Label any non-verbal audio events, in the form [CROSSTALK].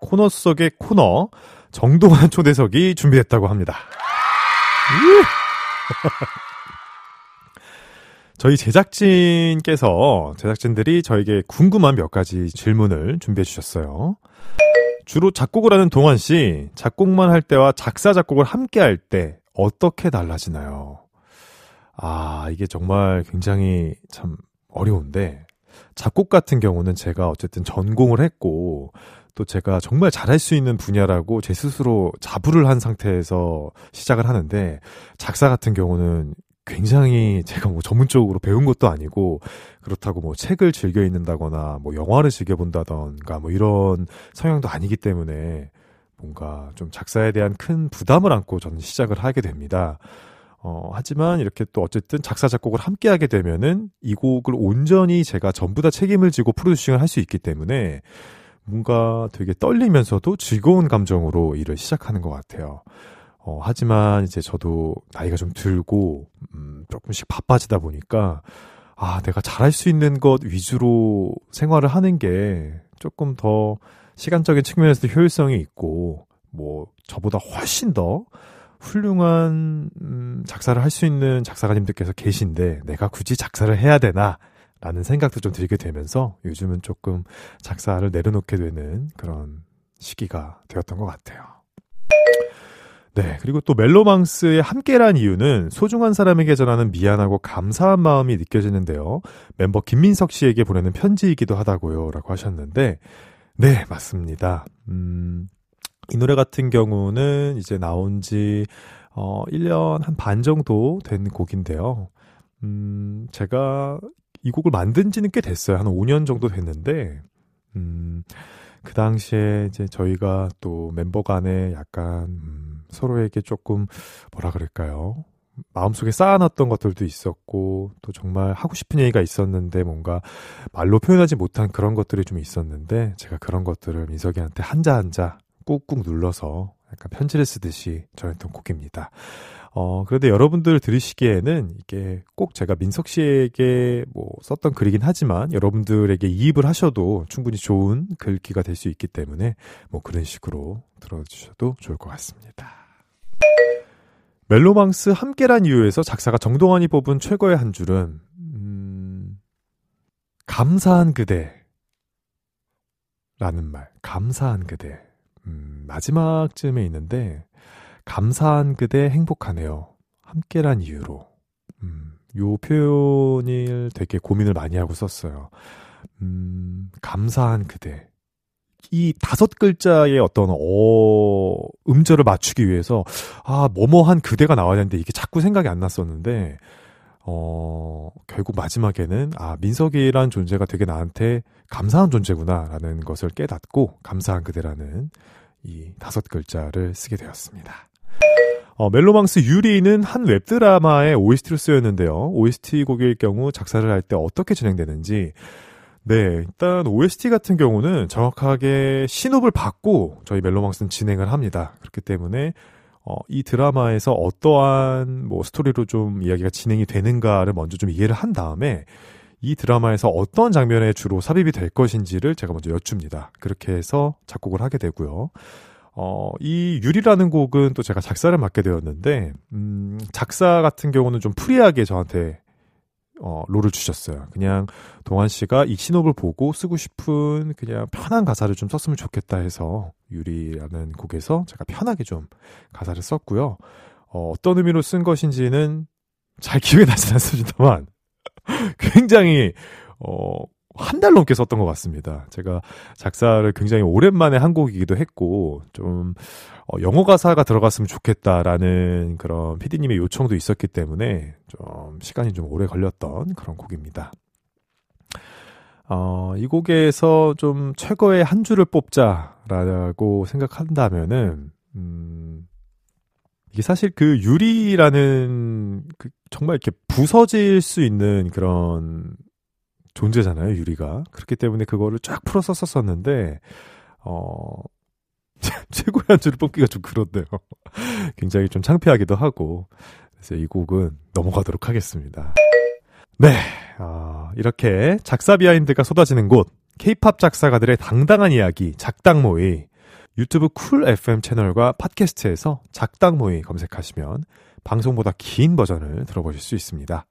코너 속의 코너 정동환 [LAUGHS] 초대석이 준비됐다고 합니다. [LAUGHS] 저희 제작진께서 제작진들이 저에게 궁금한 몇 가지 질문을 준비해 주셨어요. 주로 작곡을 하는 동환 씨, 작곡만 할 때와 작사 작곡을 함께 할 때 어떻게 달라지나요? 아, 이게 정말 굉장히 참 어려운데 작곡 같은 경우는 제가 어쨌든 전공을 했고 또 제가 정말 잘할 수 있는 분야라고 제 스스로 자부를 한 상태에서 시작을 하는데 작사 같은 경우는 굉장히 제가 뭐 전문적으로 배운 것도 아니고 그렇다고 뭐 책을 즐겨 읽는다거나 뭐 영화를 즐겨 본다던가 뭐 이런 성향도 아니기 때문에 뭔가 좀 작사에 대한 큰 부담을 안고 저는 시작을 하게 됩니다. 어, 하지만 이렇게 또 어쨌든 작사, 작곡을 함께 하게 되면은 이 곡을 온전히 제가 전부 다 책임을 지고 프로듀싱을 할 수 있기 때문에 뭔가 되게 떨리면서도 즐거운 감정으로 일을 시작하는 것 같아요. 어, 하지만 이제 저도 나이가 좀 들고, 음, 조금씩 바빠지다 보니까, 아, 내가 잘할 수 있는 것 위주로 생활을 하는 게 조금 더 시간적인 측면에서도 효율성이 있고, 뭐, 저보다 훨씬 더 훌륭한, 음, 작사를 할 수 있는 작사가님들께서 계신데, 내가 굳이 작사를 해야 되나? 라는 생각도 좀 들게 되면서 요즘은 조금 작사를 내려놓게 되는 그런 시기가 되었던 것 같아요. 네. 그리고 또 멜로망스의 함께란 이유는 소중한 사람에게 전하는 미안하고 감사한 마음이 느껴지는데요. 멤버 김민석 씨에게 보내는 편지이기도 하다고요. 라고 하셨는데, 네, 맞습니다. 음, 이 노래 같은 경우는 이제 나온 지, 어, 1년 한 반 정도 된 곡인데요. 음, 제가 이 곡을 만든 지는 꽤 됐어요. 한 5년 정도 됐는데, 음, 그 당시에 이제 저희가 또 멤버 간에 약간, 음, 서로에게 조금, 뭐라 그럴까요? 마음속에 쌓아놨던 것들도 있었고, 또 정말 하고 싶은 얘기가 있었는데, 뭔가 말로 표현하지 못한 그런 것들이 좀 있었는데, 제가 그런 것들을 민석이한테 한자 한자 꾹꾹 눌러서 약간 편지를 쓰듯이 전했던 곡입니다. 어, 그런데 여러분들 들으시기에는 이게 꼭 제가 민석 씨에게 뭐 썼던 글이긴 하지만 여러분들에게 이입을 하셔도 충분히 좋은 글귀가 될 수 있기 때문에 뭐 그런 식으로 들어주셔도 좋을 것 같습니다. 멜로망스 함께란 이유에서 작사가 정동환이 뽑은 최고의 한 줄은 음, 감사한 그대 라는 말, 감사한 그대. 음, 마지막쯤에 있는데 감사한 그대 행복하네요. 함께란 이유로. 음, 요 표현을 되게 고민을 많이 하고 썼어요. 음, 감사한 그대. 이 다섯 글자의 어떤, 어, 음절을 맞추기 위해서, 아, 뭐뭐한 그대가 나와야 되는데 이게 자꾸 생각이 안 났었는데, 어, 결국 마지막에는, 아, 민석이란 존재가 되게 나한테 감사한 존재구나라는 것을 깨닫고, 감사한 그대라는 이 다섯 글자를 쓰게 되었습니다. 어, 멜로망스 유리는 한 웹드라마의 OST로 쓰였는데요. OST 곡일 경우 작사를 할 때 어떻게 진행되는지. 네, 일단 OST 같은 경우는 정확하게 신호를 받고 저희 멜로망스는 진행을 합니다. 그렇기 때문에 어, 이 드라마에서 어떠한 뭐 스토리로 좀 이야기가 진행이 되는가를 먼저 좀 이해를 한 다음에 이 드라마에서 어떤 장면에 주로 삽입이 될 것인지를 제가 먼저 여쭙니다. 그렇게 해서 작곡을 하게 되고요. 어, 이 유리라는 곡은 또 제가 작사를 맡게 되었는데, 음, 작사 같은 경우는 좀 free하게 저한테, 어, role을 주셨어요. 그냥 동환 씨가 이 시놉을 보고 쓰고 싶은 그냥 편한 가사를 좀 썼으면 좋겠다 해서 유리라는 곡에서 제가 편하게 좀 가사를 썼고요. 어, 어떤 의미로 쓴 것인지는 잘 기억이 나진 않습니다만, [LAUGHS] 굉장히, 어, 한 달 넘게 썼던 것 같습니다. 제가 작사를 굉장히 오랜만에 한 곡이기도 했고, 좀, 어, 영어 가사가 들어갔으면 좋겠다라는 그런 피디님의 요청도 있었기 때문에 좀 시간이 좀 오래 걸렸던 그런 곡입니다. 어, 이 곡에서 좀 최고의 한 줄을 뽑자라고 생각한다면은, 음, 이게 사실 그 유리라는 그 정말 이렇게 부서질 수 있는 그런 존재잖아요, 유리가. 그렇기 때문에 그거를 쫙 풀어서 썼었는데, 어, [LAUGHS] 최고의 한 줄을 뽑기가 좀 그렇네요. [LAUGHS] 굉장히 좀 창피하기도 하고. 그래서 이 곡은 넘어가도록 하겠습니다. 네, 어, 이렇게 작사 비하인드가 쏟아지는 곳, 케이팝 작사가들의 당당한 이야기, 작당 모의. 유튜브 쿨 FM 채널과 팟캐스트에서 작당 모의 검색하시면 방송보다 긴 버전을 들어보실 수 있습니다.